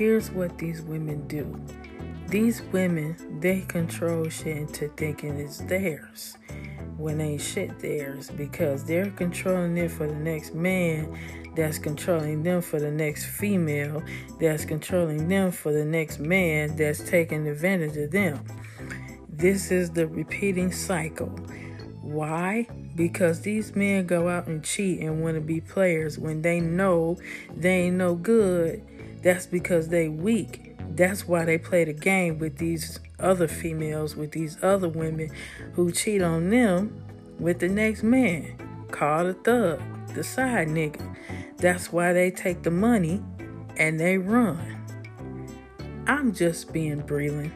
here's what these women do these women, they control shit into thinking it's theirs when ain't shit theirs because they're controlling it for the next man that's controlling them for the next female that's controlling them for the next man that's taking advantage of them. This is the repeating cycle. Why? Because these men go out and cheat and want to be players when they know they ain't no good. That's because they weak. That's why they play the game with these other females, with these other women who cheat on them with the next man. Call the thug, the side nigga. That's why they take the money and they run. I'm just being Breland.